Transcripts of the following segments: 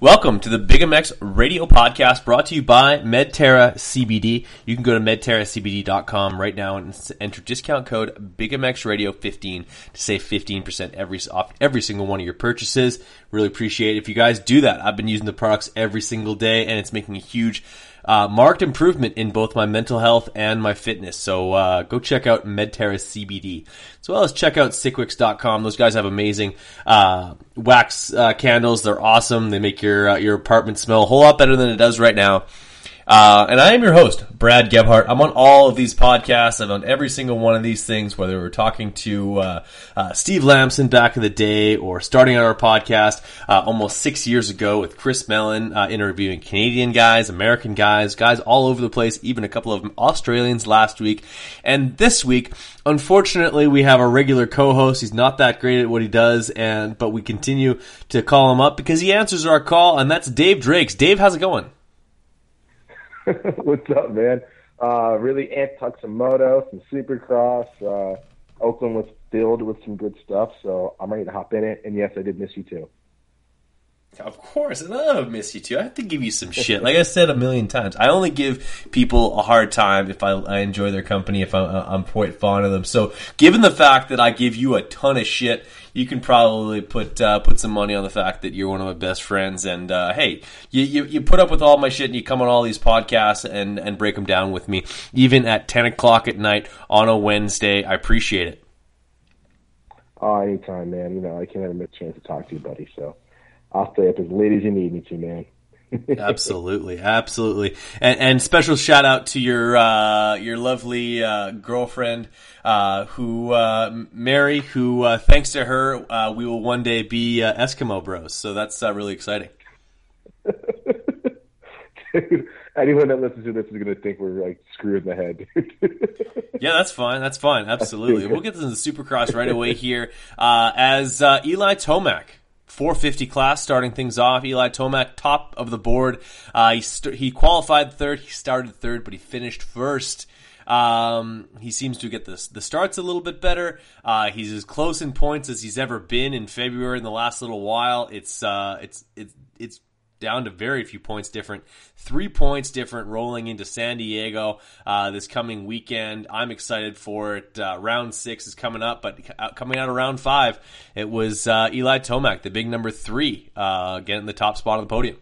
Welcome to the Big MX Radio Podcast brought to you by Medterra CBD. You can go to medterracbd.com right now and enter discount code BigMXRadio15 to save 15% every, off every single one of your purchases. Really appreciate it if you guys do that. I've been using the products every single day and it's making a huge uh, marked improvement in both my mental health and my fitness. So uh, go check out Medterra CBD, as well as check out Sickwix.com. Those guys have amazing uh, wax uh, candles. They're awesome. They make your uh, your apartment smell a whole lot better than it does right now. Uh, and I am your host, Brad Gebhart. I'm on all of these podcasts. I'm on every single one of these things, whether we're talking to uh, uh, Steve Lamson back in the day or starting on our podcast uh, almost six years ago with Chris Mellon, uh, interviewing Canadian guys, American guys, guys all over the place, even a couple of Australians last week. And this week, unfortunately, we have our regular co-host. He's not that great at what he does, and but we continue to call him up because he answers our call, and that's Dave Drakes. Dave, how's it going? What's up, man? Uh, really amped Tuxemoto, some Supercross. Uh, Oakland was filled with some good stuff, so I'm ready to hop in it. And yes, I did miss you too. Of course, and I miss you too. I have to give you some shit. Like I said a million times, I only give people a hard time if I, I enjoy their company, if I, I'm quite fond of them. So, given the fact that I give you a ton of shit, you can probably put uh, put some money on the fact that you're one of my best friends. And uh, hey, you, you, you put up with all my shit, and you come on all these podcasts and and break them down with me, even at ten o'clock at night on a Wednesday. I appreciate it. Oh, anytime, man. You know, I can't ever miss a chance to talk to you, buddy. So. I'll stay up as late as you need me to, man. absolutely, absolutely, and, and, special shout out to your uh, your lovely uh, girlfriend, uh, who uh, Mary, who uh, thanks to her, uh, we will one day be Eskimo Bros. So that's really exciting. Dude, anyone that listens to this is going to think we're like screwed in the head. yeah, that's fine. That's fine. Absolutely. We'll get to the Supercross right away here as Eli Tomac 450 class starting things off. Eli Tomac, top of the board. Uh, he, st- he qualified third. He started third, but he finished first. Um, he seems to get the, the starts a little bit better. Uh, he's as close in points as he's ever been in February in the last little while. It's, uh, it's, it's, it's down to very few points different. Three points different rolling into San Diego uh, this coming weekend. I'm excited for it. Uh, round six is coming up, but coming out of round five, it was uh, Eli Tomac, the big number three, uh, getting the top spot on the podium.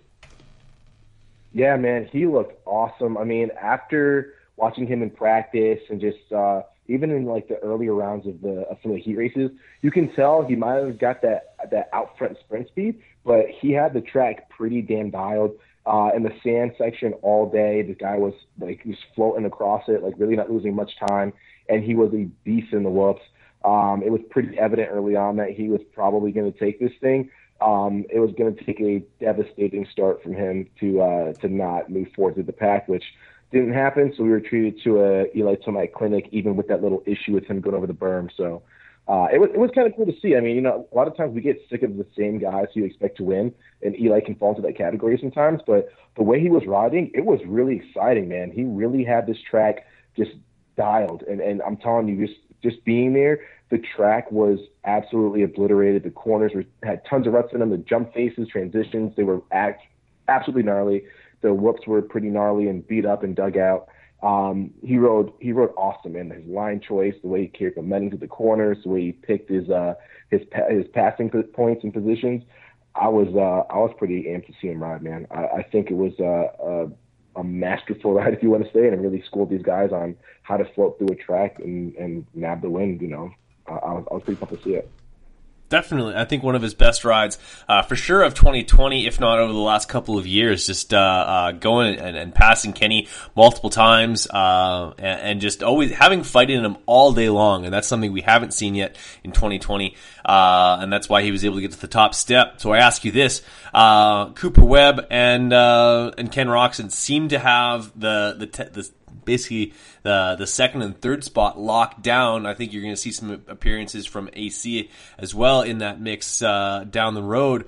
Yeah, man, he looked awesome. I mean, after watching him in practice and just uh, even in like the earlier rounds of the of some of the heat races, you can tell he might have got that that out front sprint speed, but he had the track pretty damn dialed. Uh, in the sand section all day, the guy was like he was floating across it, like really not losing much time, and he was a beast in the whoops. Um, it was pretty evident early on that he was probably going to take this thing. Um, it was going to take a devastating start from him to uh, to not move forward to the pack, which didn't happen. So we were treated to a Eli Tomac clinic, even with that little issue with him going over the berm. So uh, it was it was kind of cool to see. I mean, you know, a lot of times we get sick of the same guys who you expect to win, and Eli can fall into that category sometimes. But the way he was riding, it was really exciting, man. He really had this track just dialed, and and I'm telling you, just just being there, the track was absolutely obliterated. The corners were had tons of ruts in them. The jump faces, transitions, they were act, absolutely gnarly. The whoops were pretty gnarly and beat up and dug out. Um, he rode he rode awesome in his line choice, the way he carried the momentum to the corners, the way he picked his uh, his his passing points and positions. I was uh, I was pretty amped to see him ride, man. I, I think it was uh, a, a masterful ride, if you want to say, it, and really schooled these guys on how to float through a track and and nab the win. You know, I, I was I was pretty pumped to see it. Definitely, I think one of his best rides, uh, for sure, of 2020, if not over the last couple of years. Just uh, uh, going and, and, passing Kenny multiple times, uh, and, and, just always having fighting him all day long, and that's something we haven't seen yet in 2020, uh, and that's why he was able to get to the top step. So I ask you this: uh, Cooper Webb and and Ken Roczen seem to have the the, te- the basically the the second and third spot locked down. I think you're going to see some appearances from AC as well in that mix uh, down the road.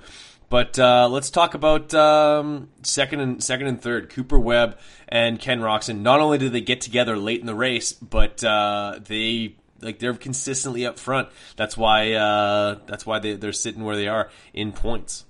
But uh, let's talk about um, second and second and third. Cooper Webb and Ken Roczen. Not only did they get together late in the race, but uh, they like they're consistently up front. That's why uh, that's why they, they're sitting where they are in points.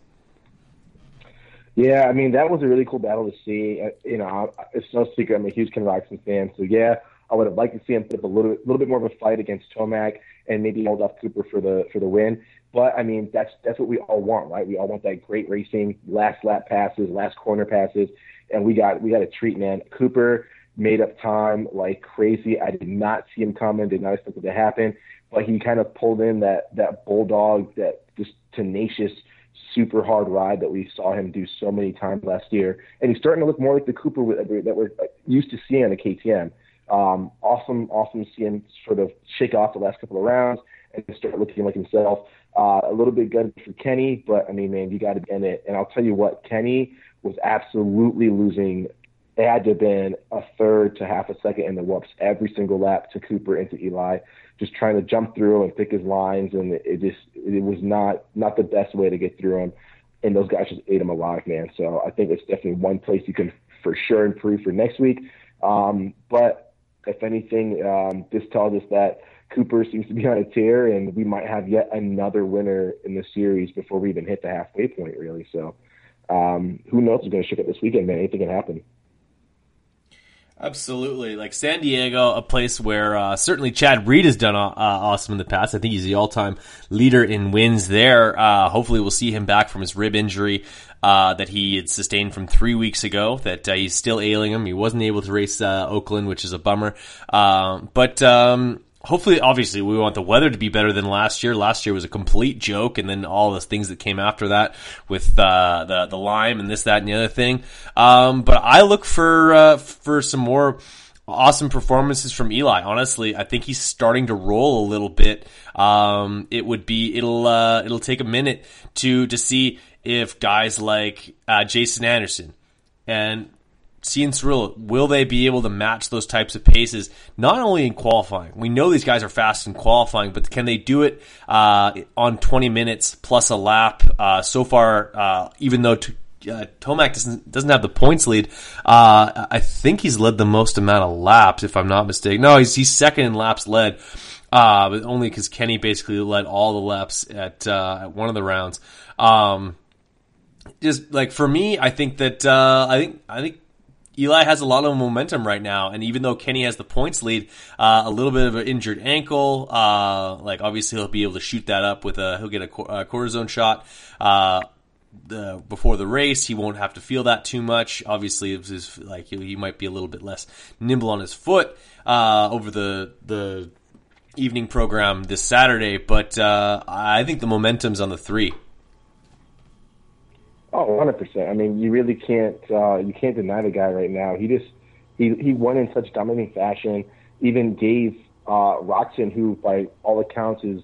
Yeah, I mean that was a really cool battle to see. Uh, you know, it's no secret I'm a huge Ken Roczen fan, so yeah, I would have liked to see him put up a little, little bit more of a fight against Tomac and maybe hold off Cooper for the for the win. But I mean, that's that's what we all want, right? We all want that great racing, last lap passes, last corner passes, and we got we got a treat, man. Cooper made up time like crazy. I did not see him coming, did not expect it to happen, but he kind of pulled in that that bulldog, that just tenacious, super hard ride that we saw him do so many times last year, and he's starting to look more like the Cooper that we're used to seeing on the KTM. Um, awesome, awesome to see him sort of shake off the last couple of rounds and start looking like himself. Uh, a little bit good for Kenny, but I mean, man, you got to be in it. And I'll tell you what, Kenny was absolutely losing it had to have been a third to half a second in the whoops every single lap to Cooper and to Eli, just trying to jump through and pick his lines, and it just it was not not the best way to get through him. And those guys just ate him alive, man. So I think it's definitely one place you can for sure improve for next week. Um, but if anything, um, this tells us that Cooper seems to be on a tear, and we might have yet another winner in the series before we even hit the halfway point, really. So um, who knows what's going to shake up this weekend, man? Anything can happen. Absolutely, like San Diego, a place where uh, certainly Chad Reed has done uh, awesome in the past. I think he's the all-time leader in wins there. Uh, hopefully, we'll see him back from his rib injury uh, that he had sustained from three weeks ago. That uh, he's still ailing him. He wasn't able to race uh, Oakland, which is a bummer. but um, hopefully, obviously, we want the weather to be better than last year. Last year was a complete joke, and then all the things that came after that with uh, the the lime and this, that, and the other thing. Um, but I look for uh, for some more awesome performances from Eli. Honestly, I think he's starting to roll a little bit. Um, it would be it'll uh, it'll take a minute to to see if guys like uh, Jason Anderson and Cianciarulo, will they be able to match those types of paces? Not only in qualifying, we know these guys are fast in qualifying, but can they do it uh, on 20 minutes plus a lap? Uh, so far, uh, even though t- uh, Tomac doesn't doesn't have the points lead, uh, I think he's led the most amount of laps, if I'm not mistaken. No, he's he's second in laps led, uh, but only because Kenny basically led all the laps at at one of the rounds. Um, just like for me, I think that I think I think Eli has a lot of momentum right now, and even though Kenny has the points lead, uh, a little bit of an injured ankle, uh, like obviously he'll be able to shoot that up with a he'll get a, a cortisone shot. Uh, the, before the race, he won't have to feel that too much. Obviously, like he, he, might be a little bit less nimble on his foot uh, over the the evening program this Saturday, but uh, I think the momentum's on the three. Oh, 100 percent. I mean, you really can't uh, you can't deny the guy right now. He just he he won in such dominating fashion. Even gave uh, Roczen, who by all accounts is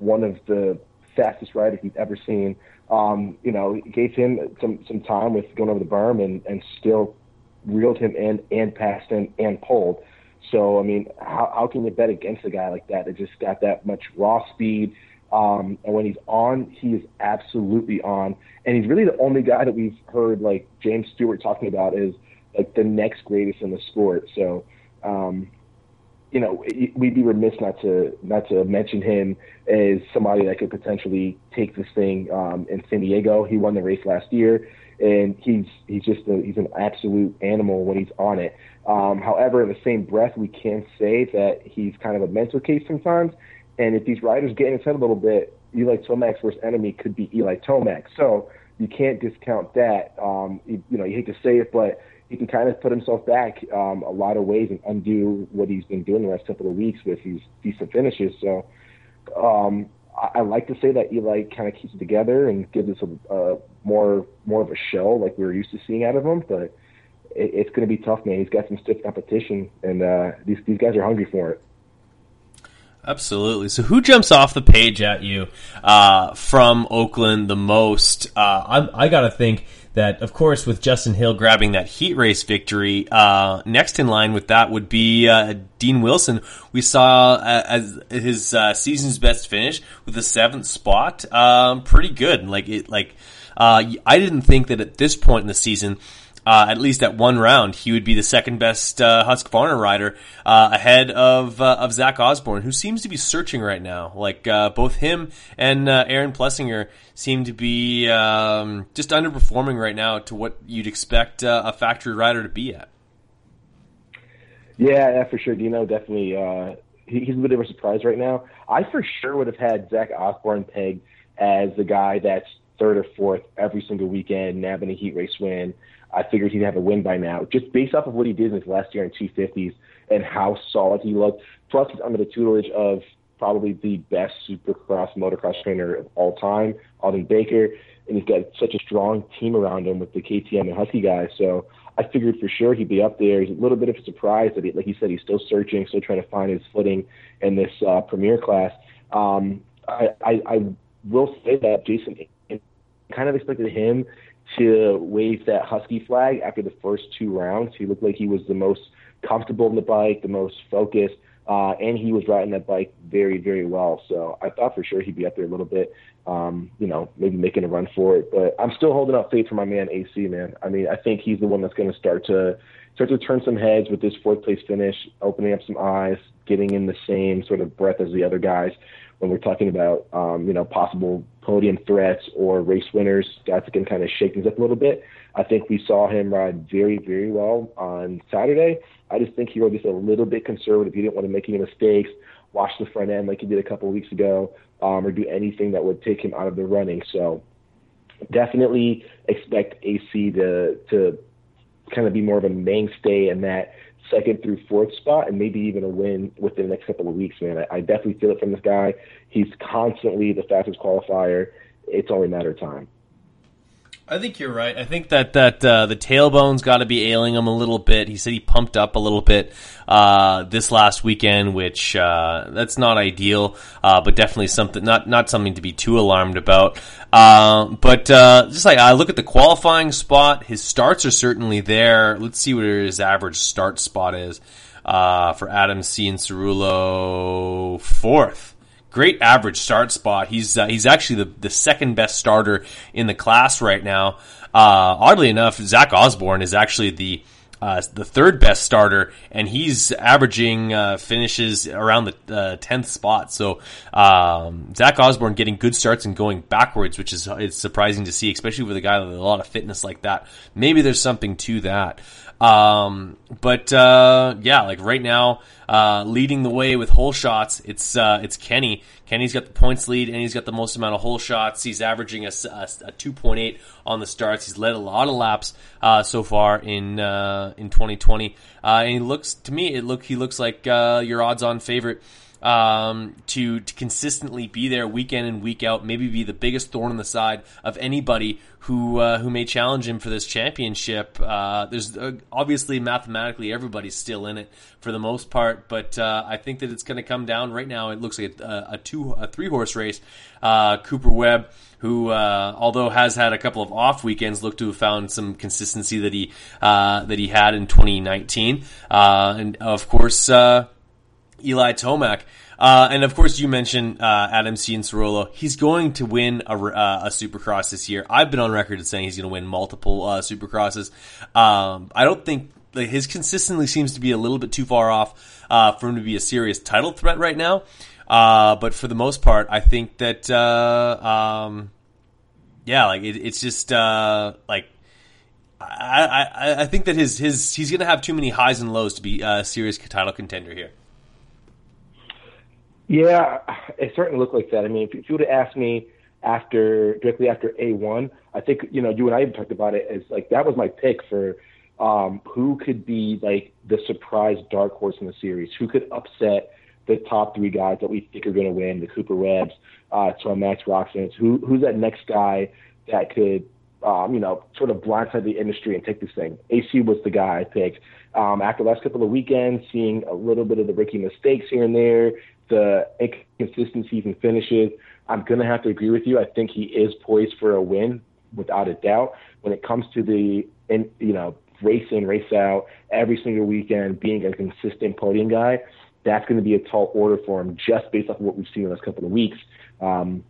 one of the fastest riders he's ever seen. Um, you know, gave him some some time with going over the berm and and still reeled him in and passed him and pulled. So I mean, how how can you bet against a guy like that that just got that much raw speed? Um, and when he's on, he is absolutely on. And he's really the only guy that we've heard like James Stewart talking about is like the next greatest in the sport. So, um, you know, we'd be remiss not to not to mention him as somebody that could potentially take this thing um, in San Diego. He won the race last year, and he's he's just a, he's an absolute animal when he's on it. Um, however, in the same breath, we can say that he's kind of a mental case sometimes and if these riders get in his head a little bit, Eli Tomac's worst enemy could be Eli Tomac. So you can't discount that. Um, you, you know, you hate to say it, but he can kind of put himself back um, a lot of ways and undo what he's been doing the last couple of weeks with these decent finishes. So um, I, I like to say that Eli kind of keeps it together and gives us a, a more more of a show like we were used to seeing out of him, but it, it's going to be tough, man. He's got some stiff competition, and uh, these these guys are hungry for it. Absolutely. So, who jumps off the page at you uh, from Oakland the most? Uh, I, I got to think that, of course, with Justin Hill grabbing that heat race victory, uh, next in line with that would be uh, Dean Wilson. We saw uh, as his uh, season's best finish with the seventh spot. Um, pretty good. Like it, like I didn't think that at this point in the season uh, at least at one round, he would be the second best uh, Husqvarna rider uh, ahead of uh, of Zach Osborne, who seems to be searching right now. Like uh, both him and uh, Aaron Plessinger seem to be um, just underperforming right now to what you'd expect a factory rider to be at. Yeah, yeah, for sure. Dino definitely he, he's a bit of a surprise right now. I for sure would have had Zach Osborne pegged as the guy that's third or fourth every single weekend, nabbing a heat race win. I figured he'd have a win by now, just based off of what he did in his last year in 250s and how solid he looked. Plus, he's under the tutelage of probably the best supercross motocross trainer of all time, Aldon Baker, and he's got such a strong team around him with the KTM and Husky guys. So I figured for sure he'd be up there. He's a little bit of a surprise that, he, like he said, he's still searching, still trying to find his footing in this uh, premier class. Um, I, I, I will say that Jason kind of expected him to wave that Husky flag after the first two rounds. He looked like he was the most comfortable in the bike, the most focused, uh, and he was riding that bike very, very well. So I thought for sure he'd be up there a little bit, um, you know, maybe making a run for it. But I'm still holding out faith for my man AC, man. I mean, I think he's the one that's going to start to start to turn some heads with this fourth place finish, opening up some eyes, getting in the same sort of breath as the other guys when we're talking about um, you know possible podium threats or race winners, guys that can kind of shake things up a little bit. I think we saw him ride very, very well on Saturday. I just think he rode just a little bit conservative. He didn't want to make any mistakes, wash the front end like he did a couple of weeks ago, um, or do anything that would take him out of the running. So definitely expect AC to to kind of be more of a mainstay in that second through fourth spot and maybe even a win within the next couple of weeks, man. I, I definitely feel it from this guy. He's constantly the fastest qualifier. It's only a matter of time. I think you're right. I think that that uh, the tailbone's got to be ailing him a little bit. He said he pumped up a little bit uh, this last weekend, which uh, that's not ideal, uh, but definitely something not not something to be too alarmed about. Uh, but uh, just like I look at the qualifying spot, his starts are certainly there. Let's see what his average start spot is for Adam Cianciarulo, fourth great average start spot. He's uh, he's actually the, the second best starter in the class right now. Uh, oddly enough, Zach Osborne is actually the uh, the third best starter, and he's averaging uh, finishes around the uh, tenth spot. So um, Zach Osborne getting good starts and going backwards, which is it's surprising to see, especially with a guy with a lot of fitness like that. Maybe there's something to that. Um, but uh, yeah, like right now, uh, leading the way with hole shots, it's uh, it's Kenny. Kenny's got the points lead, and he's got the most amount of hole shots. He's averaging a, a, a 2.8 on the starts. He's led a lot of laps uh, so far in uh, in 2020, uh, and he looks to me, it look he looks like your odds-on favorite um, to to consistently be there week in and week out, maybe be the biggest thorn in the side of anybody who uh, who may challenge him for this championship. Uh, there's uh, obviously mathematically everybody's still in it for the most part, but uh, I think that it's going to come down right now. It looks like a, a two a three horse race. Uh, Cooper Webb who, uh, although has had a couple of off weekends, looked to have found some consistency that he uh, that he had in 2019, uh, and of course uh, Eli Tomac. Uh, and of course, you mentioned uh, Adam Cianciarulo. He's going to win a, uh, a, Supercross this year. I've been on record as saying he's going to win multiple uh, Supercrosses. Um, I don't think like, his consistently seems to be a little bit too far off uh, for him to be a serious title threat right now. Uh, but for the most part, I think that um, yeah, like it, it's just like I, I, I think that his his he's going to have too many highs and lows to be a serious title contender here. Yeah, it certainly looked like that. I mean, if, if you would have asked me after directly after A1, I think you know you and I even talked about it as like that was my pick for um, who could be like the surprise dark horse in the series, who could upset the top three guys that we think are going to win, the Cooper Webbs, uh, Tomacs Roczen's, who who's that next guy that could um, you know, sort of blindside the industry and take this thing. AC was the guy I picked. Um, after the last couple of weekends, seeing a little bit of the rookie mistakes here and there, the inconsistencies and finishes, I'm going to have to agree with you. I think he is poised for a win without a doubt. When it comes to the, in, you know, race in, race out, every single weekend, being a consistent podium guy, that's going to be a tall order for him just based off of what we've seen in the last couple of weeks. Um,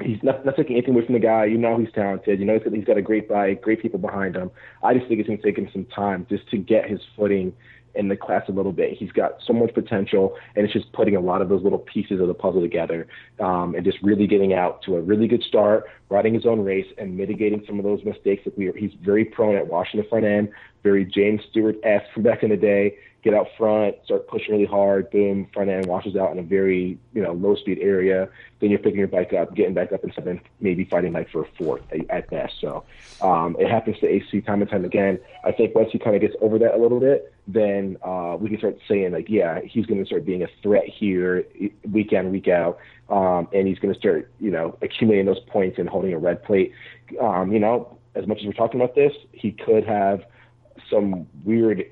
he's not, not taking anything away from the guy. You know he's talented. You know he's got, a great bike, great people behind him. I just think it's going to take him some time just to get his footing in the class a little bit. He's got so much potential, and it's just putting a lot of those little pieces of the puzzle together, um, and just really getting out to a really good start, riding his own race, and mitigating some of those mistakes that we. Are, he's very prone at washing the front end, very James Stewart esque from back in the day, get out front, start pushing really hard, boom, front end washes out in a very, you know, low speed area. Then you're picking your bike up, getting back up in seventh, maybe fighting like for a fourth at best. So um, it happens to AC time and time again. I think once he kind of gets over that a little bit, then uh, we can start saying like, yeah, he's going to start being a threat here week in, week out. Um, and he's going to start, you know, accumulating those points and holding a red plate. Um, you know, as much as we're talking about this, he could have some weird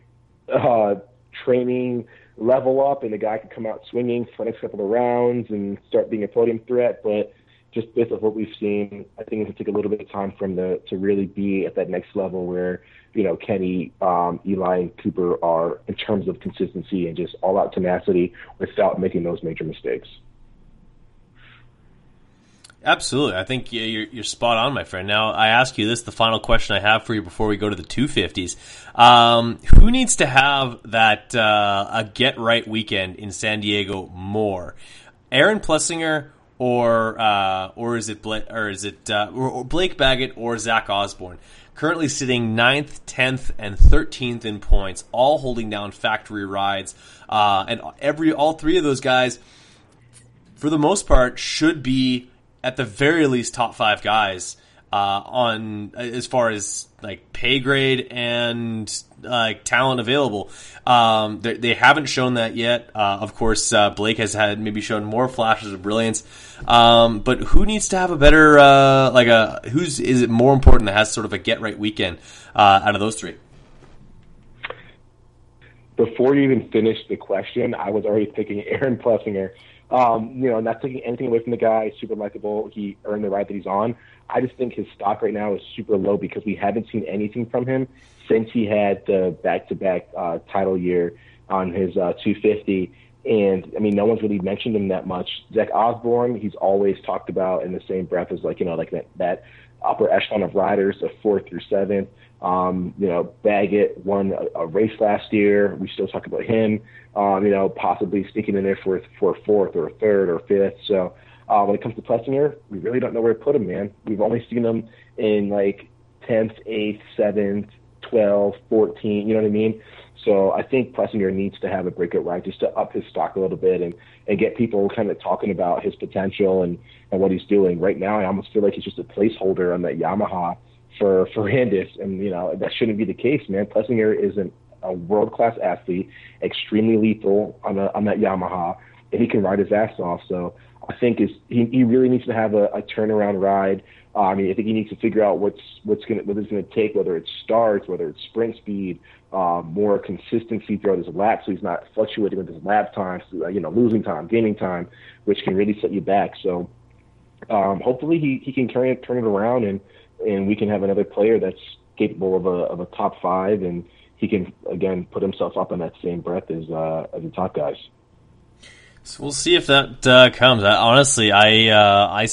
uh, training level up and the guy could come out swinging for the next couple of rounds and start being a podium threat. But just based off what we've seen, I think it's going to take a little bit of time for him to, to really be at that next level where, you know, Kenny, um, Eli, and Cooper are in terms of consistency and just all out tenacity without making those major mistakes. Absolutely. I think you're, you're spot on, my friend. Now, I ask you this, the final question I have for you before we go to the 250s. Um, who needs to have that, uh, a get right weekend in San Diego more? Aaron Plessinger or, uh, or is it, Blake, or is it, uh, or Blake Baggett or Zach Osborne? Currently sitting 9th, 10th, and 13th in points, all holding down factory rides. Uh, and every, all three of those guys, for the most part, should be at the very least top five guys uh, on as far as like pay grade and like uh, talent available. Um, they, they, haven't shown that yet. Uh, of course, uh, Blake has had maybe shown more flashes of brilliance. Um, but who needs to have a better uh, like a who's is it more important that has sort of a get right weekend uh, out of those three? Before you even finished the question, I was already thinking Aaron Plessinger um, you know, not taking anything away from the guy, super likable. He earned the ride that he's on. I just think his stock right now is super low because we haven't seen anything from him since he had the back-to-back uh, title year on his uh, 250. And I mean, no one's really mentioned him that much. Zach Osborne, he's always talked about in the same breath as like you know, like that that upper echelon of riders, a fourth through seventh. Um, you know, Baggett won a, a, race last year. We still talk about him. Um, you know, possibly sneaking in there for for a fourth or a third or fifth. So uh, when it comes to Plessinger, we really don't know where to put him, man. We've only seen him in like tenth, eighth, seventh, 12, 14. You know what I mean? So I think Plessinger needs to have a breakout ride just to up his stock a little bit and and get people kind of talking about his potential and and what he's doing. Right now, I almost feel like he's just a placeholder on that Yamaha for for Ferrandis, and you know that shouldn't be the case, man. Plessinger is an, a world class athlete, extremely lethal on a, on that Yamaha, and he can ride his ass off. So I think is he, he really needs to have a, a turnaround ride. Uh, I mean, I think he needs to figure out what's what's gonna what it's gonna take, whether it's starts, whether it's sprint speed, uh, more consistency throughout his lap, so he's not fluctuating with his lap times, you know, losing time, gaining time, which can really set you back. So um, hopefully he he can turn it turn it around and and we can have another player that's capable of a of a top five, and he can again put himself up in that same breath as uh, as the top guys. So we'll see if that uh, comes. I, honestly, I, uh, I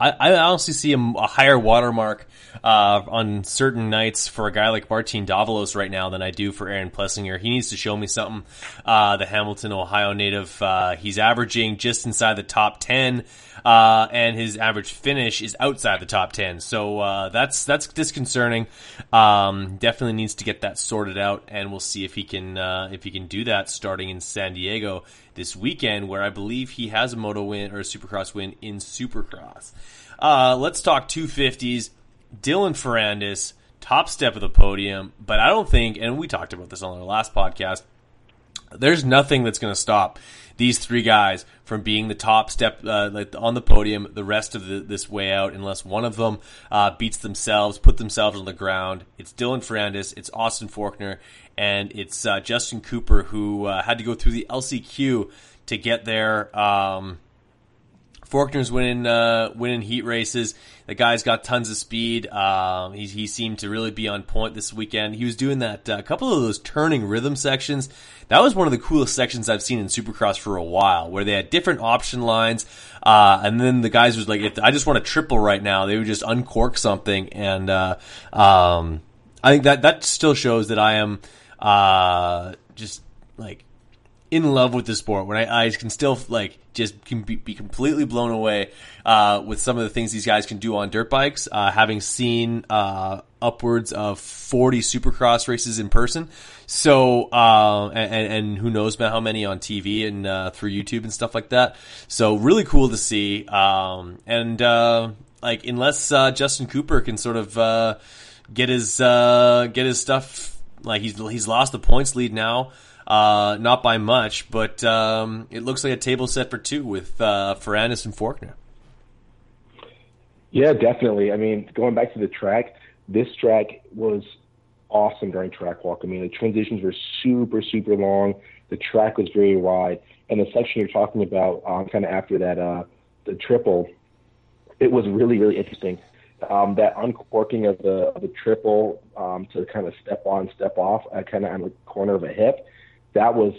I, honestly see a, a higher watermark uh, on certain nights for a guy like Martin Davalos right now than I do for Aaron Plessinger. He needs to show me something. Uh, the Hamilton, Ohio native, uh, he's averaging just inside the top ten, uh, and his average finish is outside the top ten. So uh, that's that's disconcerting. Um, definitely needs to get that sorted out, and we'll see if he can uh, if he can do that starting in San Diego this weekend, where I believe he has a moto win or a Supercross win in Supercross. Uh, let's talk 250s. Dylan Ferrandis, top step of the podium, but I don't think, and we talked about this on our last podcast, there's nothing that's going to stop these three guys from being the top step uh, like on the podium the rest of the, this way out unless one of them uh, beats themselves, put themselves on the ground. It's Dylan Ferrandis, it's Austin Forkner, and it's uh, Justin Cooper who uh, had to go through the LCQ to get there. Um, Forkner's winning uh, winning heat races. The guy's got tons of speed. Um, he, he seemed to really be on point this weekend. He was doing that a uh, couple of those turning rhythm sections. That was one of the coolest sections I've seen in Supercross for a while, where they had different option lines. Uh, and then the guys was like, if I just want a triple right now, they would just uncork something. And, uh, um, I think that, that still shows that I am, uh, just like in love with the sport when I, can still like just can be, be completely blown away uh, with some of the things these guys can do on dirt bikes. Uh, having seen uh, upwards of forty Supercross races in person, so uh, and, and, who knows about how many on TV and uh, through YouTube and stuff like that. So really cool to see. Um, and uh, like unless Justin Cooper can sort of get his get his stuff like he's he's lost the points lead now. Uh, not by much, but um, it looks like a table set for two with uh, Ferrandis and Forkner. Yeah, definitely. I mean, going back to the track, this track was awesome during track walk. I mean, the transitions were super, super long. The track was very wide, and the section you're talking about, um, kind of after that, uh, the triple, it was really, really interesting. Um, that uncorking of the of the triple um, to kind of step on, step off, uh, kind of on the corner of a hip that was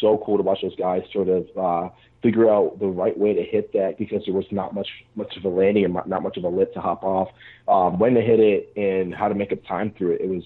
so cool to watch those guys sort of uh, figure out the right way to hit that because there was not much much of a landing and not much of a lip to hop off. Um, when to hit it and how to make up time through it, it was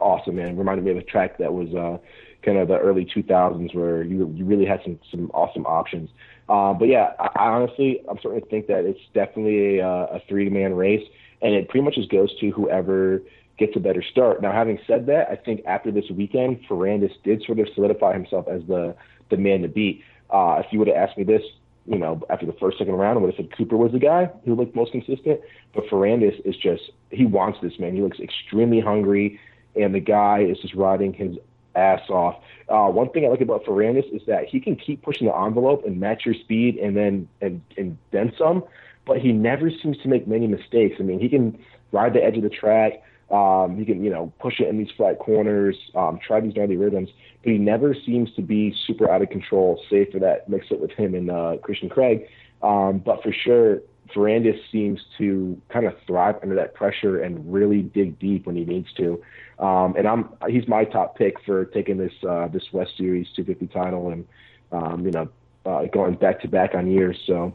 awesome, man. It reminded me of a track that was uh, kind of the early 2000s where you you really had some some awesome options. Uh, but yeah, I, I honestly I'm starting to think that it's definitely a, a three man race, and it pretty much just goes to whoever gets a better start. Now, having said that, I think after this weekend, Ferrandis did sort of solidify himself as the the man to beat. Uh, if you would have asked me this, you know, after the first second round, I would have said Cooper was the guy who looked most consistent. But Ferrandis is just he wants this man. He looks extremely hungry, and the guy is just riding his ass off. Uh, one thing I like about Ferrandis is that he can keep pushing the envelope and match your speed, and then and and then some. But he never seems to make many mistakes. I mean, he can ride the edge of the track um, he can, you know, push it in these flat corners, um, try these gnarly rhythms, but he never seems to be super out of control, save for that mix up with him and uh, Christian Craig. Um, but for sure, Ferrandis seems to kind of thrive under that pressure and really dig deep when he needs to. Um, and I'm he's my top pick for taking this uh, this West Series 250 title and um, you know uh, going back to back on years. So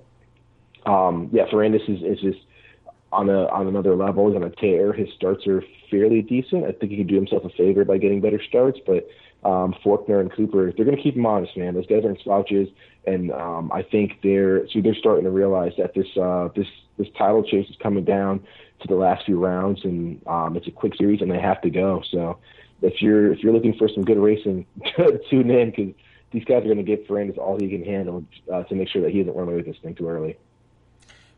um, yeah, Ferrandis is, is just on a on another level. He's on a tear. His starts are fairly decent. I think he could do himself a favor by getting better starts. But um, Forkner and Cooper, they're going to keep him honest, man. Those guys aren't slouches, and um, I think they're so they're starting to realize that this uh, this this title chase is coming down to the last few rounds, and um, it's a quick series, and they have to go. So if you're if you're looking for some good racing, tune in because these guys are going to give Ferrandis all he can handle uh, to make sure that he doesn't run away with this thing too early.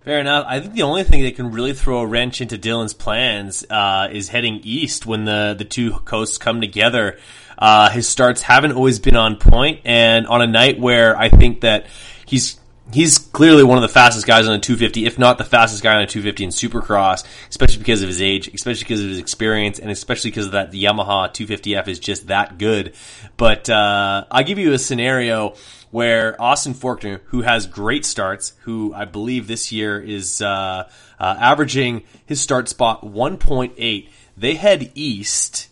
Fair enough. I think the only thing that can really throw a wrench into Dylan's plans uh, is heading east when the the two coasts come together. Uh, his starts haven't always been on point, and on a night where I think that he's he's clearly one of the fastest guys on a 250, if not the fastest guy on a 250 in Supercross, especially because of his age, especially because of his experience, and especially because of that the Yamaha 250F is just that good. But uh, I'll give you a scenario where Austin Forkner, who has great starts, who I believe this year is uh, uh, averaging his start spot 1.8, they head east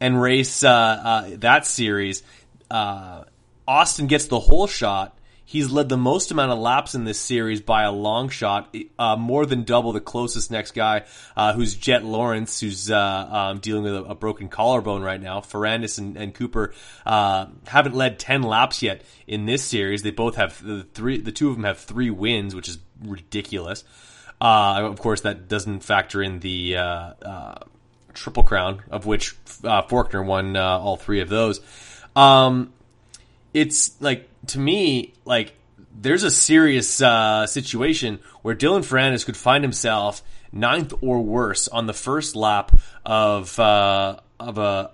and race uh, uh that series. Uh, Austin gets the hole shot He's led the most amount of laps in this series by a long shot, uh, more than double the closest next guy, uh, who's Jett Lawrence, who's uh, um, dealing with a, a, broken collarbone right now. Ferrandis and, and Cooper uh, haven't led ten laps yet in this series. They both have the three. The two of them have three wins, which is ridiculous. Uh, of course, that doesn't factor in the uh, Triple Crown, of which Forkner won all three of those. Um, it's like to me like there's a serious uh, situation where Dylan Ferrandis could find himself ninth or worse on the first lap of uh, of a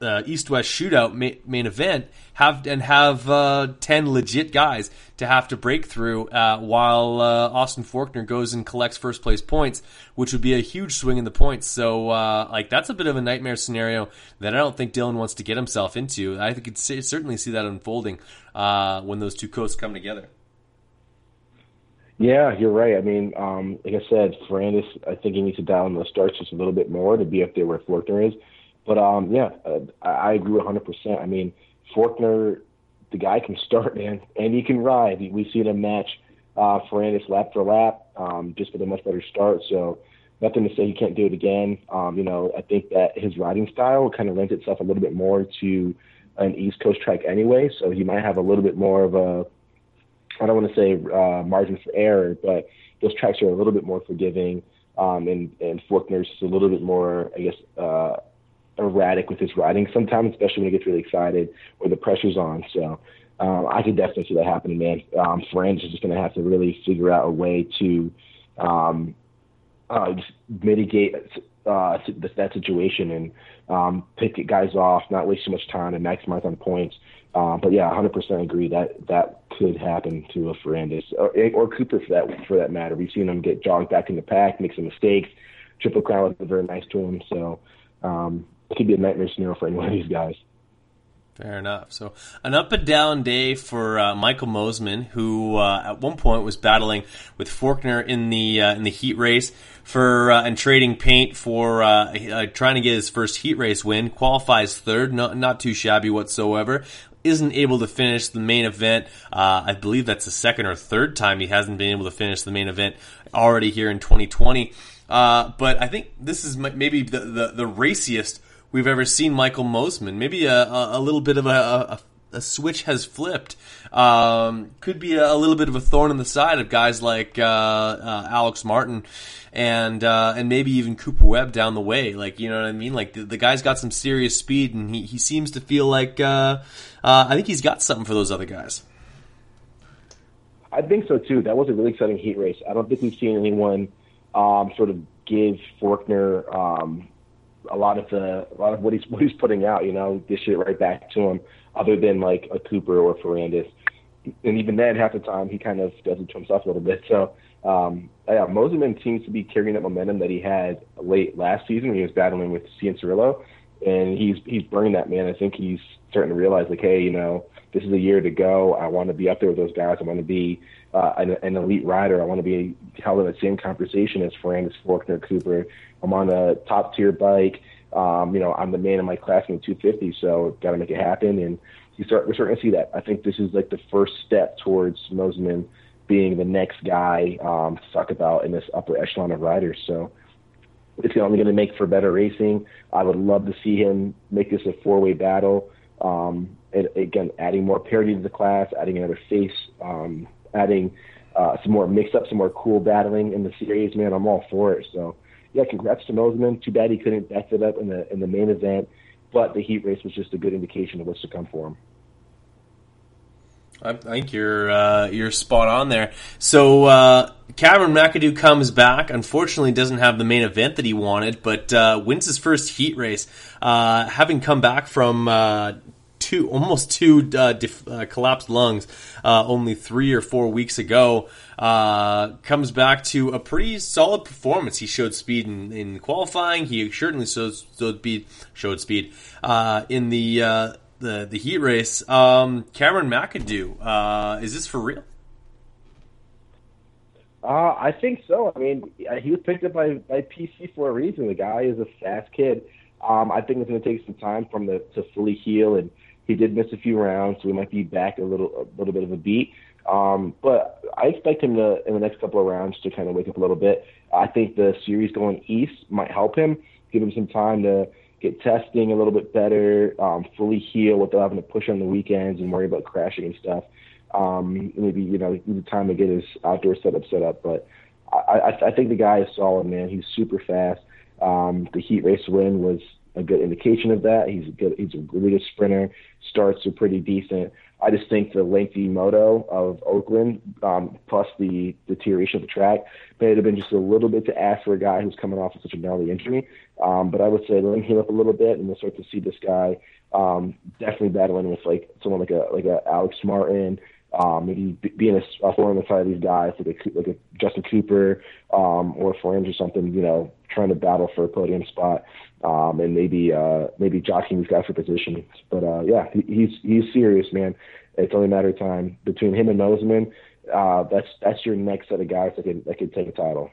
uh, East-West shootout ma- main event, have and have uh, ten legit guys to have to break through uh, while uh, Austin Forkner goes and collects first place points, which would be a huge swing in the points. So, uh, like that's a bit of a nightmare scenario that I don't think Dylan wants to get himself into. I could certainly see that unfolding uh, when those two coasts come together. Yeah, you're right. I mean, um, like I said, Ferrandis, I think he needs to dial in the starts just a little bit more to be up there where Forkner is. But um, yeah, uh, I agree 100%. I mean, Forkner, the guy can start, man, and he can ride. We see a match uh, Ferrandis lap for lap, um, just with a much better start. So nothing to say he can't do it again. Um, you know, I think that his riding style kind of lends itself a little bit more to an East Coast track anyway. So he might have a little bit more of a, I don't want to say uh, margin for error, but those tracks are a little bit more forgiving. Um, and, and Forkner's a little bit more, I guess, uh, erratic with his riding sometimes, especially when he gets really excited or the pressure's on. So um, I could definitely see that happening, man. Um, is just going to have to really figure out a way to um, uh, mitigate uh, that situation and um, pick guys off, not waste too much time, and maximize on points. Uh, but yeah, 100% agree that that could happen to a Ferrandis or, or Cooper for that for that matter. We've seen him get jogged back in the pack, make some mistakes. Triple Crown was very nice to him, so um, could be a nightmare scenario for any one of these guys. Fair enough. So an up and down day for uh, Michael Mosiman, who uh, at one point was battling with Forkner in the uh, in the heat race for uh, and trading paint for uh, uh, trying to get his first heat race win. Qualifies third, not not too shabby whatsoever. Isn't able to finish the main event. I believe that's the second or third time he hasn't been able to finish the main event already here in 2020. but I think this is maybe the, the, the raciest we've ever seen Michael Mosiman. Maybe a, a, little bit of a, a, a switch has flipped. Um, could be a, little bit of a thorn in the side of guys like uh, uh, Alex Martin and uh, and maybe even Cooper Webb down the way. Like you know what I mean? Like the, the guy's got some serious speed, and he, he seems to feel like uh, uh, I think he's got something for those other guys. I think so too. That was a really exciting heat race. I don't think we've seen anyone um, sort of give Forkner um, a lot of the a lot of what he's what he's putting out, you know, dish it right back to him, other than like a Cooper or Ferrandis. And even then, half the time he kind of does it to himself a little bit. So, um, yeah, Mosiman seems to be carrying that momentum that he had late last season when he was battling with Cianciarulo, and he's he's bringing that man. I think he's starting to realize like, hey, you know, this is a year to go. I want to be up there with those guys. I want to be uh, an, an elite rider. I want to be held in the same conversation as Ferrandis, Forkner, Cooper. I'm on a top tier bike. Um, you know, I'm the man in my class in the 250, so got to make it happen. And you start, we're starting to see that. I think this is like the first step towards Mosiman being the next guy um, to talk about in this upper echelon of riders. So it's only going to make for better racing. I would love to see him make this a four-way battle. Um, and again, adding more parity to the class, adding another face, um, adding uh, some more mix up, some more cool battling in the series. Man, I'm all for it. So yeah, congrats to Mosiman. Too bad he couldn't back it up in the in the main event, but the heat race was just a good indication of what's to come for him. I think you're uh, you're spot on there. So uh, Cameron McAdoo comes back. Unfortunately, doesn't have the main event that he wanted, but uh, wins his first heat race, uh, having come back from uh, two almost two uh, def, collapsed lungs only three or four weeks ago. Comes back to a pretty solid performance. He showed speed in, in qualifying. He certainly showed, showed speed. Showed speed in the the the heat race. Um, Cameron McAdoo, is this for real? Uh, I think so. I mean, he was picked up by, by PC for a reason. The guy is a fast kid. Um, I think it's going to take some time from the to fully heal and he did miss a few rounds, so he might be back a little a little bit of a beat. Um, but I expect him to in the next couple of rounds to kind of wake up a little bit. I think the series going east might help him, give him some time to get testing a little bit better, um, fully heal without having to push on the weekends and worry about crashing and stuff. Um, maybe you know the time to get his outdoor setup set up, but I, I, I think the guy is solid, man. He's super fast. Um, the heat race win was a good indication of that. He's a good, he's a really good sprinter. Starts are pretty decent. I just think the lengthy moto of Oakland, um, plus the deterioration of the track, may have been just a little bit to ask for a guy who's coming off of such a gnarly injury. Um, but I would say let him heal up a little bit, and we'll start to see this guy um, definitely battling with like someone like a like a Alex Martin, um, maybe being a, a the side of these guys, like a like a Justin Cooper um, or Flames or something. You know, trying to battle for a podium spot um, and maybe uh, maybe jockeying these guys for position. But uh, yeah, he, he's he's serious, man. It's only a matter of time between him and Mosiman. Uh, that's that's your next set of guys that can that can take a title.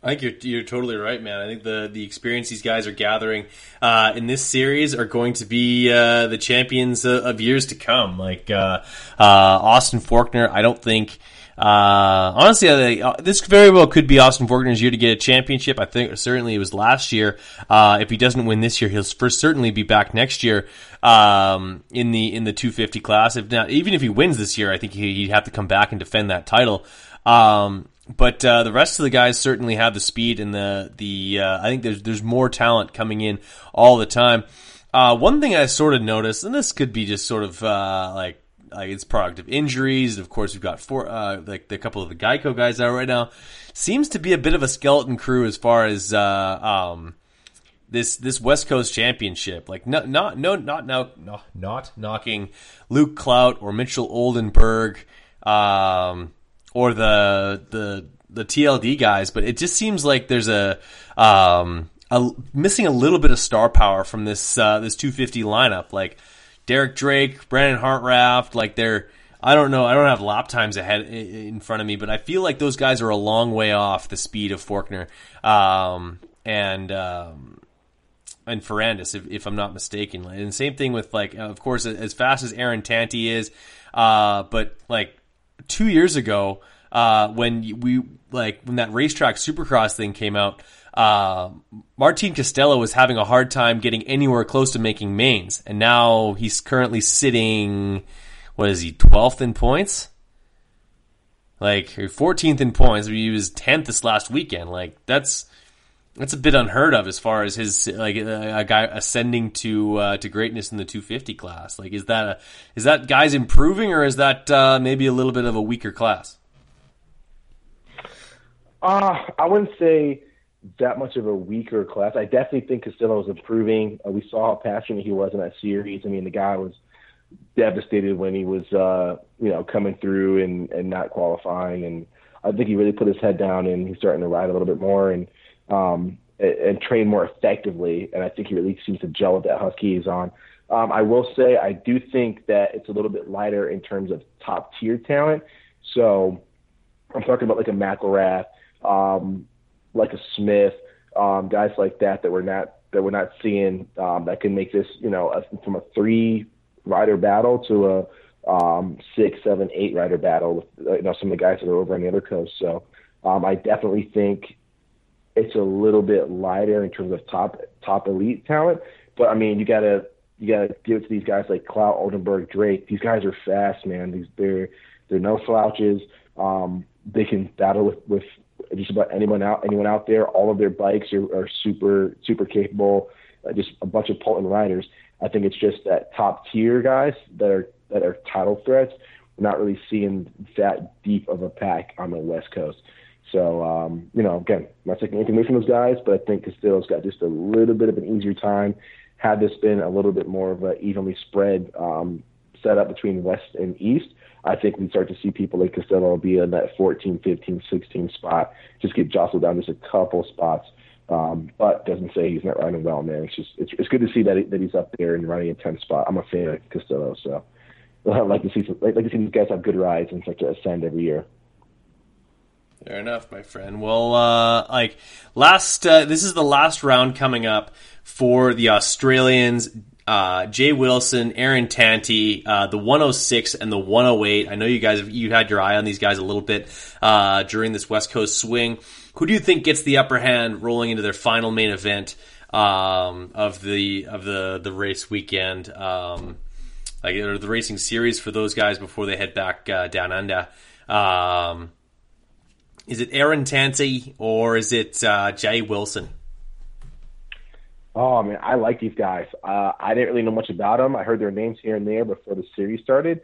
I think you're you're totally right, man. I think the the experience these guys are gathering uh, in this series are going to be uh, the champions of, of, years to come. Like uh, uh Austin Forkner, I don't think. Uh, honestly, uh, this very well could be Austin Forkner's year to get a championship. I think certainly it was last year. if he doesn't win this year, he'll first certainly be back next year um, in the in the 250 class. If not, even if he wins this year, I think he, would have to come back and defend that title. Um, but uh, the rest of the guys certainly have the speed and the the. Uh, I think there's there's more talent coming in all the time. Uh, one thing I sort of noticed, and this could be just sort of uh, like like it's product of injuries. Of course, we've got four uh, like a couple of the Geico guys out right now. Seems to be a bit of a skeleton crew as far as uh, um, this this West Coast Championship. Like not not no not now not, not knocking Luke Clout or Mitchell Oldenburg. Um, or the the the TLD guys, but it just seems like there's a um a, missing a little bit of star power from this uh, this 250 lineup. Like Derek Drake, Brandon Hartranft, like they're I don't know. I don't have lap times ahead in front of me, but I feel like those guys are a long way off the speed of Forkner um, and um, and Ferrandis, if, if, I'm not mistaken. And same thing with like, of course, as fast as Aaron Tanti is, uh, but like two years ago uh, when we like when that racetrack supercross thing came out. Uh, Martin Castelo was having a hard time getting anywhere close to making mains, and now he's currently sitting. What is he? Twelfth in points. Like 14th in points. He was 10th this last weekend. Like that's that's a bit unheard of as far as his like a, a guy ascending to uh, to greatness in the 250 class. Like, is that a, is that guys improving or is that uh, maybe a little bit of a weaker class? Uh, I wouldn't say that much of a weaker class. I definitely think Castillo was improving. Uh, we saw how passionate he was in that series. I mean, the guy was devastated when he was, uh, you know, coming through and, and not qualifying. And I think he really put his head down and he's starting to ride a little bit more. And um, and, and train more effectively. And I think he really seems to gel with that Husky he's on. Um, I will say I do think that it's a little bit lighter in terms of top tier talent. So I'm talking about like a McElrath, um, like a Smith, um, guys like that that we're not that we're not seeing um, that can make this you know a, from a three rider battle to a um, six, seven, eight rider battle with you know some of the guys that are over on the other coast. So um, I definitely think it's a little bit lighter in terms of top top elite talent. But I mean, you gotta you gotta give it to these guys like Clout, Oldenburg, Drake. These guys are fast, man. These they're they're no slouches. Um, they can battle with with just about anyone out anyone out there. All of their bikes are, are super super capable. Uh, just a bunch of potent riders. I think it's just that top tier guys that are that are title threats. We're not really seeing that deep of a pack on the West Coast. So, um, you know, again, I'm not taking anything from those guys, but I think Castillo's got just a little bit of an easier time. Had this been a little bit more of an evenly spread um, setup between West and East, I think we'd start to see people like Castillo be in that 14, 15, 16 spot, just get jostled down just a couple spots. Um, but doesn't say he's not riding well, man. It's just it's, it's good to see that he, that he's up there and running a 10 spot. I'm a fan of Castillo, so I'd like to see some, like, like to see these guys have good rides and start to ascend every year. Fair enough, my friend. Well, uh, like last, uh, this is the last round coming up for the Australians. Uh, Jay Wilson, Aaron Tanti, uh, the 106 and the 108. I know you guys, you had your eye on these guys a little bit uh, during this West Coast swing. Who do you think gets the upper hand rolling into their final main event um, of the of the the race weekend, um, like or the racing series for those guys before they head back uh, down under? Um, is it Aaron Tanti or is it uh, Jay Wilson? Oh man, I like these guys. Uh, I didn't really know much about them. I heard their names here and there before the series started,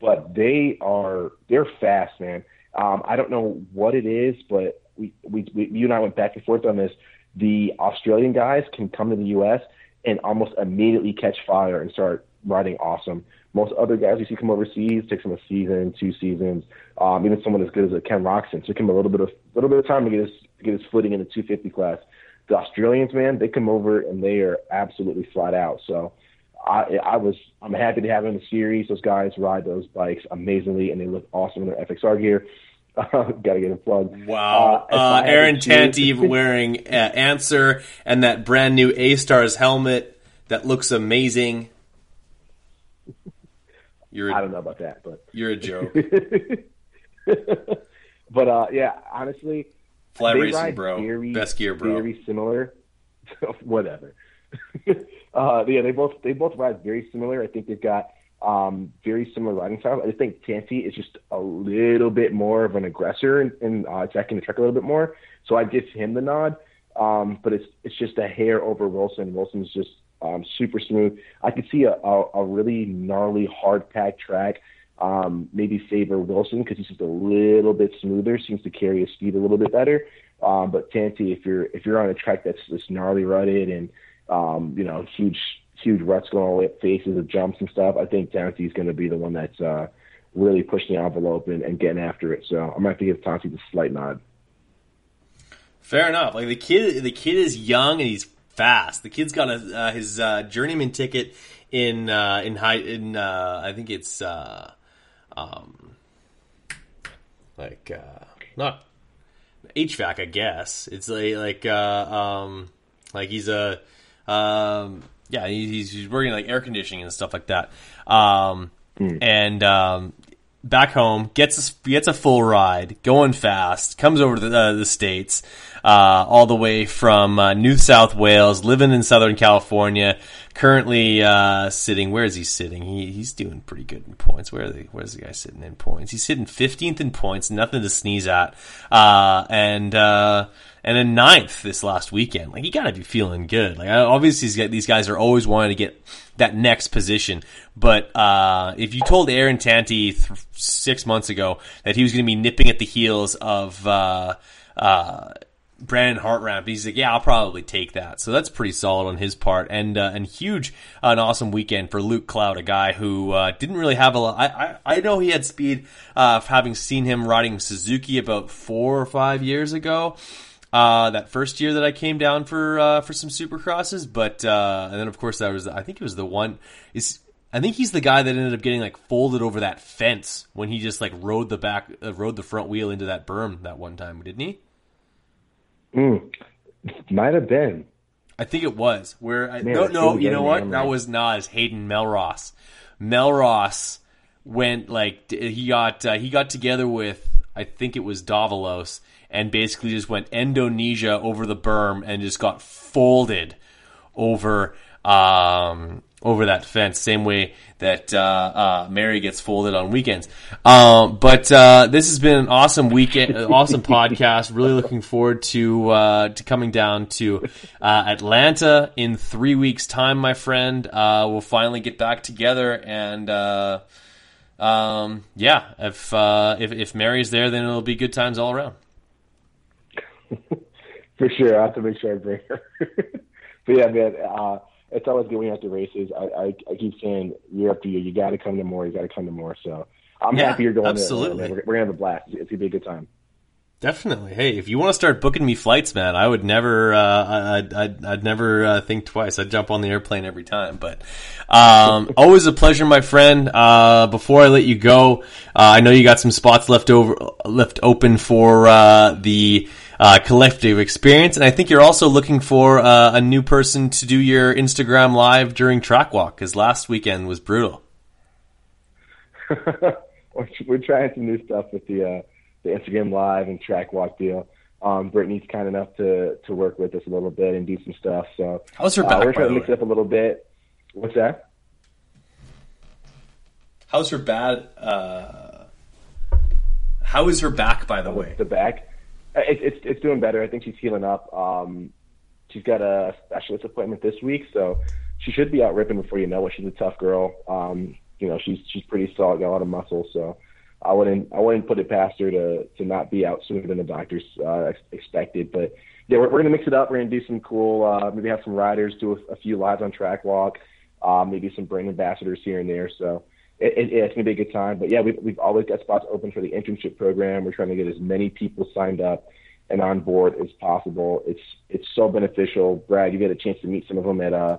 but they are they're fast, man. Um, I don't know what it is, but we, we, we you and I went back and forth on this. The Australian guys can come to the U.S. and almost immediately catch fire and start riding awesome. Most other guys you see come overseas takes them a season, two seasons. Um, even someone as good as a Ken Roczen took him a little bit of little bit of time to get his to get his footing in the 250 class. The Australians, man, they come over and they are absolutely flat out. So I, I was I'm happy to have them in the series. Those guys ride those bikes amazingly and they look awesome in their FXR gear. Gotta get a plug. Wow. Uh, Uh, Aaron to wearing uh, Answer and that brand new A Stars helmet that looks amazing. You're I a, don't know about that, but you're a joke. but uh, yeah, honestly, Fly they racing, ride bro. Very, Best gear, bro. Very similar. Whatever. uh, yeah, they both they both ride very similar. I think they've got um, very similar riding styles. I think Tanti is just a little bit more of an aggressor and, and uh, attacking the track a little bit more. So I give him the nod. Um, but it's it's just a hair over Wilson. Wilson's just um, super smooth. I could see a, a, a really gnarly, hard packed track. Um, maybe favor Wilson because he's just a little bit smoother, seems to carry his speed a little bit better. Um, but Tanti, if you're if you're on a track that's just gnarly rutted and um, you know huge huge ruts going all the way up faces of jumps and stuff, I think Tanti is going to be the one that's uh, really pushing the envelope and, and getting after it. So I'm going to have to give Tanti the slight nod. Fair enough. Like the kid, the kid is young and he's fast. The kid's got a, uh, his uh, journeyman ticket in uh, in high in uh, I think it's uh, um, like uh, not HVAC. I guess it's like like uh, um, like he's a um, yeah he's, he's working like air conditioning and stuff like that. Um, and um, back home, gets a, gets a full ride, going fast, comes over to the, uh, the states, uh, all the way from uh, New South Wales, living in Southern California. Currently uh, sitting, where is he sitting? He, he's doing pretty good in points. Where they, where's the guy sitting in points? He's sitting fifteenth in points, nothing to sneeze at, uh, and uh, and a ninth this last weekend. Like you got to be feeling good. Like obviously these guys- are always wanting to get that next position. But uh, if you told Aaron Tanti th- six months ago that he was going to be nipping at the heels of uh, uh, Brandon Hartranft, he's like, "Yeah, I'll probably take that." So that's pretty solid on his part, and uh, and huge, an awesome weekend for Luke Clout, a guy who uh, didn't really have a lot. I, I I know he had speed, uh, having seen him riding Suzuki about four or five years ago uh, that first year that I came down for uh, for some supercrosses. But uh, and then of course that was I think it was the one is I think he's the guy that ended up getting like folded over that fence when he just like rode the back uh, rode the front wheel into that berm that one time, didn't he? Mm. Might have been. I think it was where I Man, no no you know what memory. that was not as Hayden Melross. Melross went like he got uh, he got together with I think it was Davalos and basically just went Indonesia over the berm and just got folded over um over that fence same way that uh, uh, Mary gets folded on weekends. Um, but uh, this has been an awesome weekend, awesome podcast. Really looking forward to uh, to coming down to uh, Atlanta in three weeks' time, my friend. Uh, we'll finally get back together and. Um, yeah, if, uh, if if Mary's there, then it'll be good times all around. For sure, I have to make sure I bring her. but yeah, man, uh, it's always good when you have the races. I, I, I keep saying year after year, you got to come to more. You got to come to more. So I'm Yeah, happy you're going absolutely. there. We're, we're gonna have a blast. It's gonna be a good time. Definitely. Hey, if you want to start booking me flights, man, I would never, uh, I'd, I'd, I'd never uh, think twice. I'd jump on the airplane every time. But um, always a pleasure, my friend. Uh, before I let you go, uh, I know you got some spots left over, left open for uh, the uh, collective experience, and I think you're also looking for uh, a new person to do your Instagram live during track walk because last weekend was brutal. we're, trying some new stuff with the uh, the Instagram live and track walk deal. Um, Brittany's kind enough to to work with us a little bit and do some stuff. So How's her uh, back, we're trying to mix it up a little bit. What's that? How's her bad? Uh, how is her back, by the way? the back. Uh, It, it's it's doing better. I think she's healing up. Um, she's got a specialist appointment this week, so she should be out ripping before you know it. She's a tough girl. Um, you know, she's she's pretty solid, got a lot of muscle, so I wouldn't I wouldn't put it past her to to not be out sooner than the doctors uh, ex- expected. But yeah, we're, we're gonna mix it up. We're gonna do some cool, uh, maybe have some riders do a, a few lives on track walk, uh, maybe some brand ambassadors here and there. So it, it, it's gonna be a good time. But yeah, we've we've always got spots open for the internship program. We're trying to get as many people signed up and on board as possible. It's it's so beneficial. Brad, you get a chance to meet some of them at uh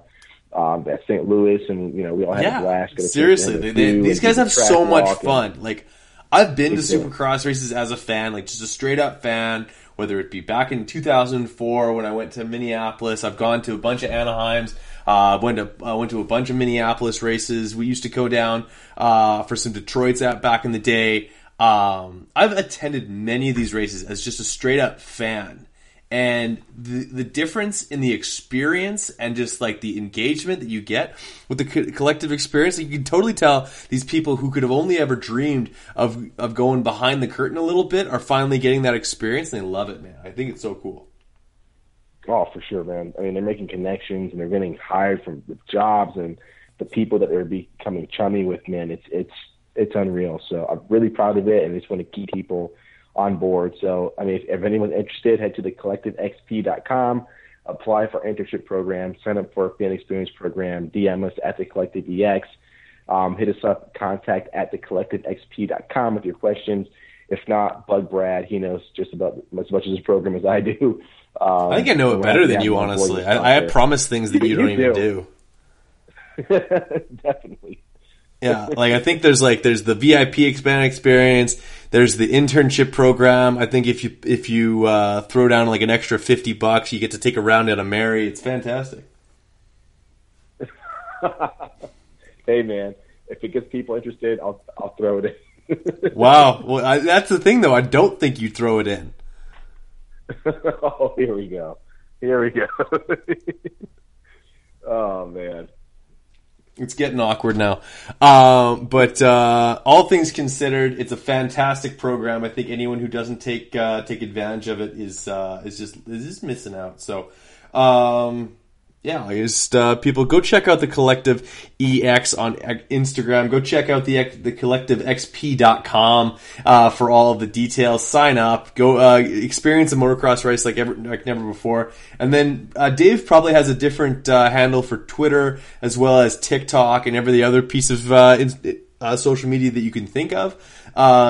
um, at St. Louis, and you know we all had a blast. Got a to seriously, they, they, these guys have so much walk and- fun. Like, I've been to. Supercross races as a fan, like just a straight up fan. Whether it be back in 2004 when I went to Minneapolis, I've gone to a bunch of Anaheims. Uh, went to uh, went to a bunch of Minneapolis races. We used to go down uh, for some Detroit's at back in the day. Um, I've attended many of these races as just a straight up fan and the the difference in the experience and just like the engagement that you get with the co- collective experience, you can totally tell these people who could have only ever dreamed of of going behind the curtain a little bit are finally getting that experience and they love it, man. I think it's so cool. Oh, for sure, man. I mean, they're making connections and they're getting hired from the jobs and the people that they're becoming chummy with. Man, it's it's it's unreal. So I'm really proud of it, and I just want to keep people on board. So, I mean, if, if anyone's interested, head to thecollectivexp.com, apply for internship program, sign up for a fan experience program, DM us at the Collective EX, um, hit us up, contact at thecollectivexp.com with your questions. If not, bug Brad. He knows just about as much of this program as I do. Um, I think I know it better than you, honestly. I, I promise things that you don't even do. Definitely. Yeah, like I think there's like there's the VIP expanded experience. There's the internship program. I think if you if you uh, throw down like an extra fifty bucks, you get to take a round at a Mary. It's fantastic. hey man, if it gets people interested, I'll I'll throw it in. wow, well I, that's the thing though. I don't think you throw it in. oh, here we go. Here we go. oh man. It's getting awkward now. Um, but uh, all things considered, it's a fantastic program. I think anyone who doesn't take uh, take advantage of it is uh, is just is just missing out. So. Um, yeah, I just uh, people go check out the collective ex on Instagram. Go check out the the collectivexp.com uh, for all of the details. Sign up. Go uh, experience a motocross race like ever like never before. And then uh, Dave probably has a different uh, handle for Twitter as well as TikTok and every other piece of uh, in, social media that you can think of.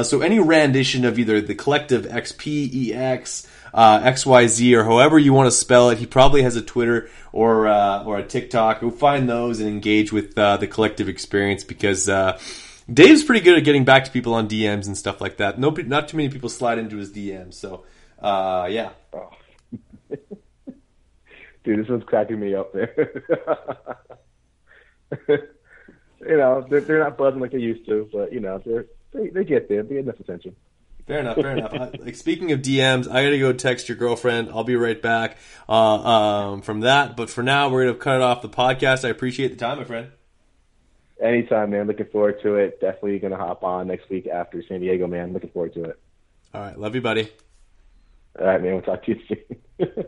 so any rendition of either the collective XP EX uh, XYZ or however you want to spell it. He probably has a Twitter or uh, or a TikTok. Go find those and engage with uh, the collective experience because uh, Dave's pretty good at getting back to people on DMs and stuff like that. No, not too many people slide into his DMs. So uh, yeah. Oh. Dude, this one's cracking me up there. you know, they're, they're not buzzing like they used to, but you know, they're they, they get there. They get enough attention. Fair enough. Fair enough. I, like speaking of DMs, I gotta go text your girlfriend. I'll be right back uh, um, from that. But for now, we're gonna cut it off the podcast. I appreciate the time, my friend. Anytime, man. Looking forward to it. Definitely gonna hop on next week after San Diego, man. Looking forward to it. All right, love you, buddy. All right, man. We'll talk to you soon.